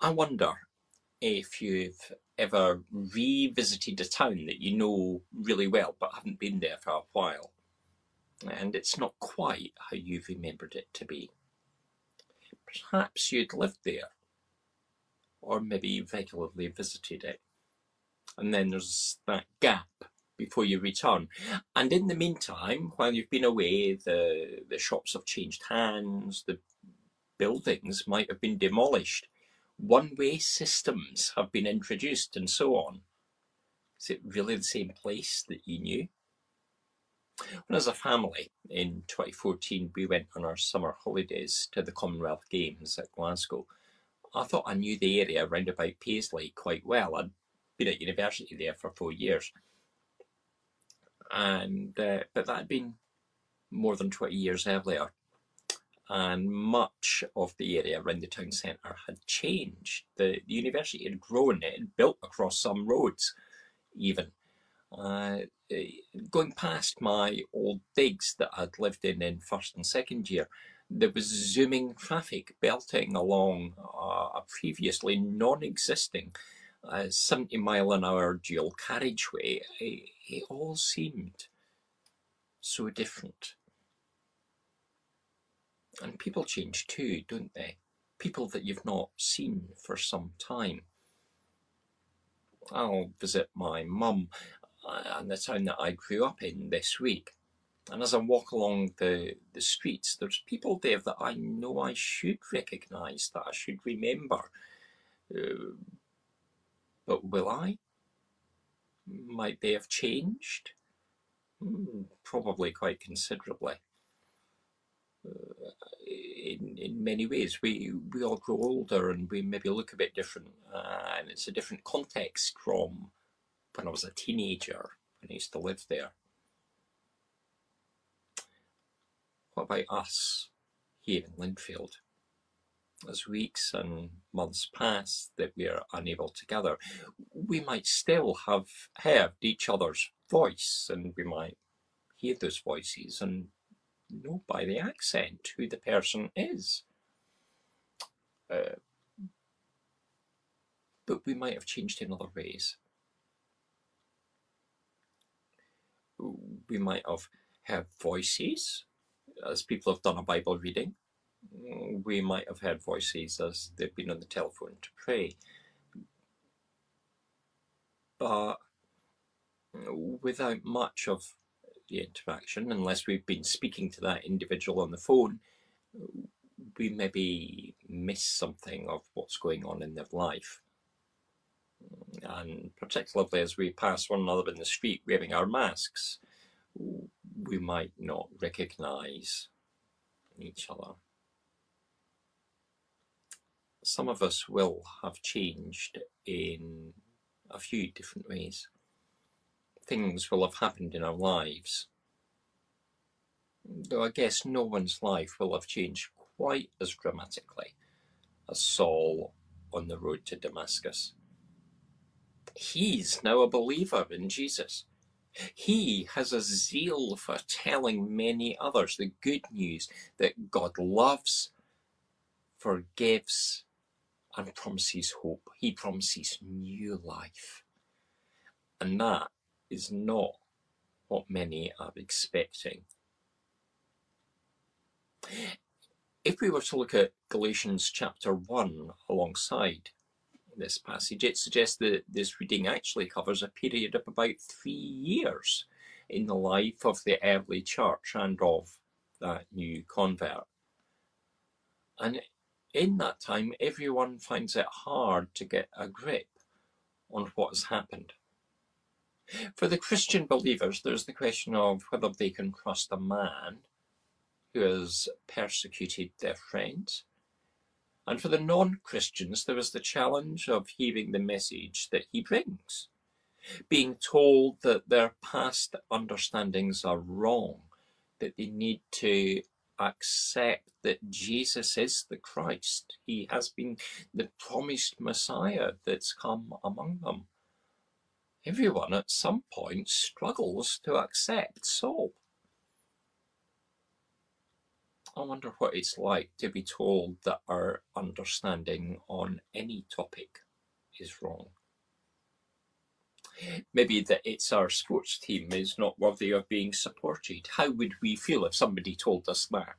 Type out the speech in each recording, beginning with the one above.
I wonder if you've ever revisited a town that you know really well but haven't been there for a while, and it's not quite how you've remembered it to be. Perhaps you'd lived there, or maybe you regularly visited it, and then there's that gap before you return. And in the meantime, while you've been away, the, the shops have changed hands, the buildings might have been demolished one-way systems have been introduced and so on. Is it really the same place that you knew? When as a family in 2014 we went on our summer holidays to the Commonwealth Games at Glasgow, I thought I knew the area around about Paisley quite well. I'd been at university there for four years. And uh, but that had been more than 20 years earlier and much of the area around the town centre had changed. The, the university had grown, it had built across some roads even. Uh, going past my old digs that I'd lived in in first and second year, there was zooming traffic belting along uh, a previously non-existing uh, 70 mile an hour dual carriageway. It, it all seemed so different. And people change too, don't they? People that you've not seen for some time. I'll visit my mum and uh, the town that I grew up in this week. And as I walk along the, the streets, there's people there that I know I should recognise, that I should remember. Uh, but will I? Might they have changed? Hmm, probably quite considerably in, in many ways. We, we all grow older and we maybe look a bit different. Uh, and it's a different context from when I was a teenager, when I used to live there. What about us here in Linfield? As weeks and months pass that we are unable to gather, we might still have heard each other's voice and we might hear those voices and know by the accent who the person is. Uh, but we might have changed in other ways. We might have had voices as people have done a Bible reading. We might have had voices as they've been on the telephone to pray. But without much of the interaction, unless we've been speaking to that individual on the phone, we maybe miss something of what's going on in their life. And particularly as we pass one another in the street wearing our masks, we might not recognise each other. Some of us will have changed in a few different ways things will have happened in our lives. Though I guess no one's life will have changed quite as dramatically as Saul on the road to Damascus. He's now a believer in Jesus. He has a zeal for telling many others the good news that God loves, forgives, and promises hope. He promises new life. And that is not what many are expecting. If we were to look at Galatians chapter 1 alongside this passage, it suggests that this reading actually covers a period of about three years in the life of the early church and of that new convert. And in that time, everyone finds it hard to get a grip on what has happened. For the Christian believers, there's the question of whether they can trust a man who has persecuted their friends. And for the non-Christians, there is the challenge of hearing the message that he brings, being told that their past understandings are wrong, that they need to accept that Jesus is the Christ. He has been the promised Messiah that's come among them. Everyone at some point struggles to accept Saul. I wonder what it's like to be told that our understanding on any topic is wrong. Maybe that it's our sports team is not worthy of being supported. How would we feel if somebody told us that?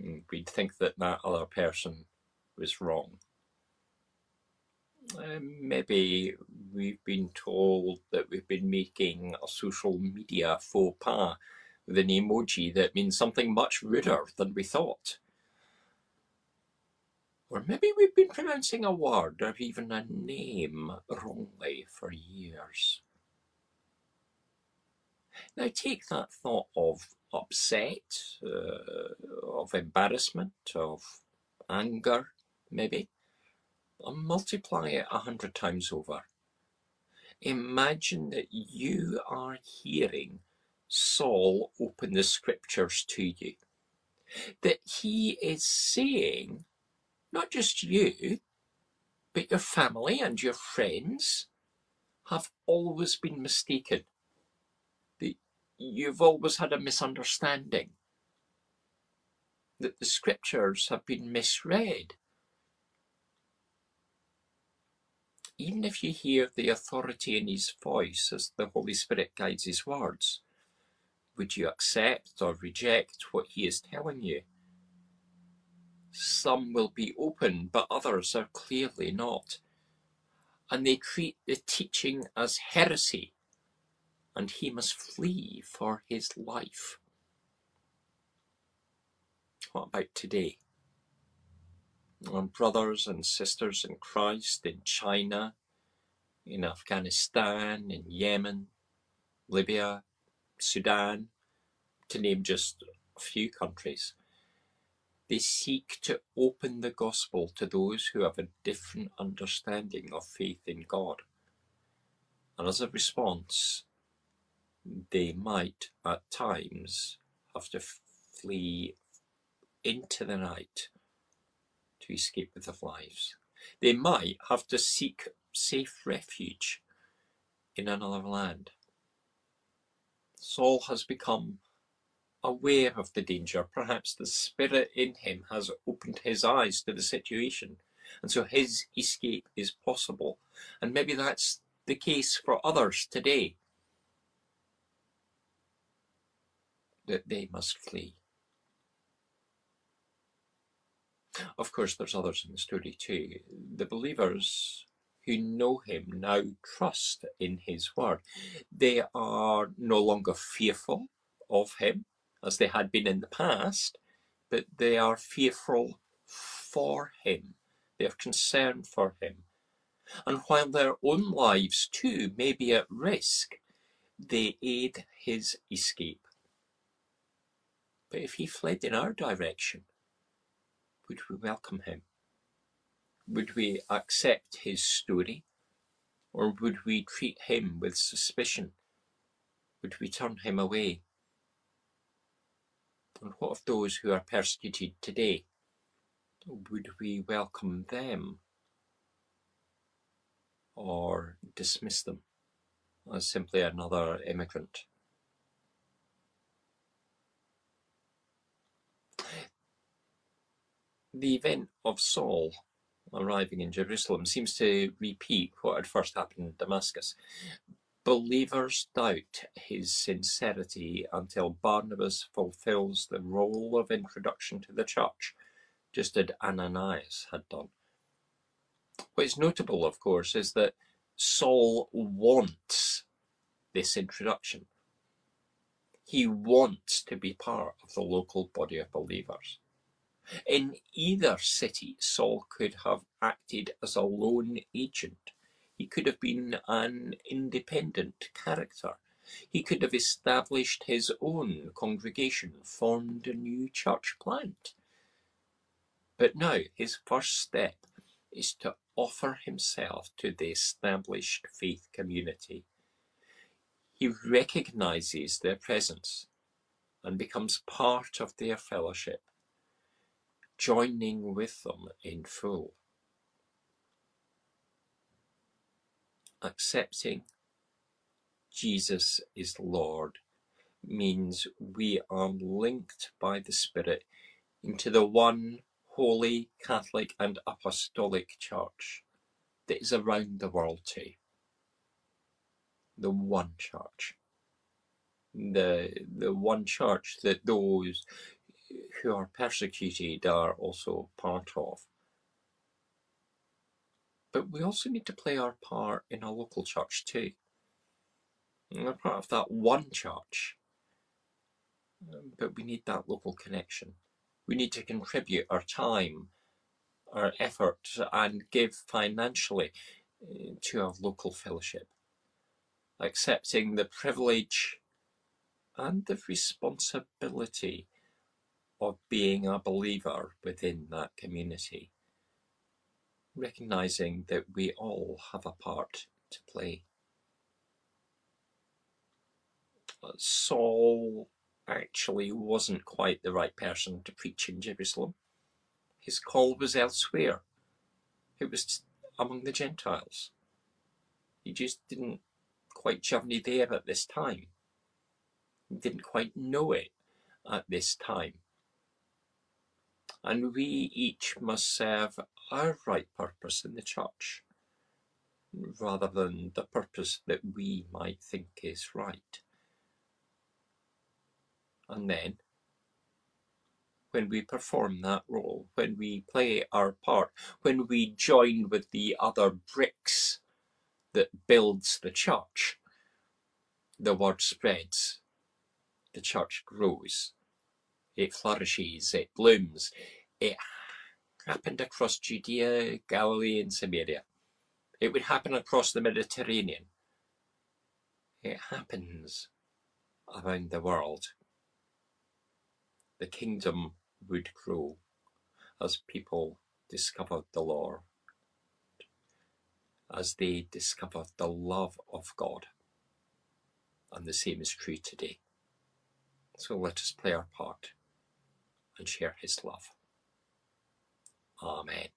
Hmm, we'd think that that other person was wrong. Um, maybe we've been told that we've been making a social media faux pas with an emoji that means something much ruder than we thought. Or maybe we've been pronouncing a word or even a name wrongly for years. Now take that thought of upset, uh, of embarrassment, of anger, maybe, multiply it a hundred times over. Imagine that you are hearing Saul open the scriptures to you. That he is saying, not just you, but your family and your friends have always been mistaken. That you've always had a misunderstanding. That the scriptures have been misread. Even if you hear the authority in his voice as the Holy Spirit guides his words, would you accept or reject what he is telling you? Some will be open, but others are clearly not. And they treat the teaching as heresy, and he must flee for his life. What about today? Our brothers and sisters in Christ in China, in Afghanistan, in Yemen, Libya, Sudan, to name just a few countries. They seek to open the gospel to those who have a different understanding of faith in God. And as a response, they might at times have to flee into the night escape with their lives. They might have to seek safe refuge in another land. Saul has become aware of the danger. Perhaps the spirit in him has opened his eyes to the situation, and so his escape is possible. And maybe that's the case for others today. That they must flee. Of course, there's others in the story too. The believers who know him now trust in his word. They are no longer fearful of him as they had been in the past, but they are fearful for him. They are concerned for him. And while their own lives too may be at risk, they aid his escape. But if he fled in our direction, would we welcome him? Would we accept his story? Or would we treat him with suspicion? Would we turn him away? And what of those who are persecuted today? Would we welcome them or dismiss them as simply another immigrant? The event of Saul arriving in Jerusalem seems to repeat what had first happened in Damascus. Believers doubt his sincerity until Barnabas fulfills the role of introduction to the church, just as Ananias had done. What is notable, of course, is that Saul wants this introduction. He wants to be part of the local body of believers. In either city, Saul could have acted as a lone agent. He could have been an independent character. He could have established his own congregation, formed a new church plant. But now his first step is to offer himself to the established faith community. He recognizes their presence and becomes part of their fellowship joining with them in full. Accepting Jesus is Lord means we are linked by the Spirit into the one holy, Catholic, and Apostolic Church that is around the world too. The one church. The, the one church that those who are persecuted are also part of. But we also need to play our part in a local church too. We're part of that one church, but we need that local connection. We need to contribute our time, our effort, and give financially eh, to our local fellowship, accepting the privilege and the responsibility of being a believer within that community, recognizing that we all have a part to play. Saul actually wasn't quite the right person to preach in Jerusalem. His call was elsewhere. It was among the Gentiles. He just didn't quite journey there at this time. He didn't quite know it at this time. And we each must serve our right purpose in the church, rather than the purpose that we might think is right. And then, when we perform that role, when we play our part, when we join with the other bricks that builds the church, the word spreads, the church grows, it flourishes, it blooms. It happened across Judea, Galilee, and Samaria. It would happen across the Mediterranean. It happens around the world the kingdom would grow as people discovered the Lord, as they discovered the love of God. And the same is true today. So let us play our part and share his love. Amen.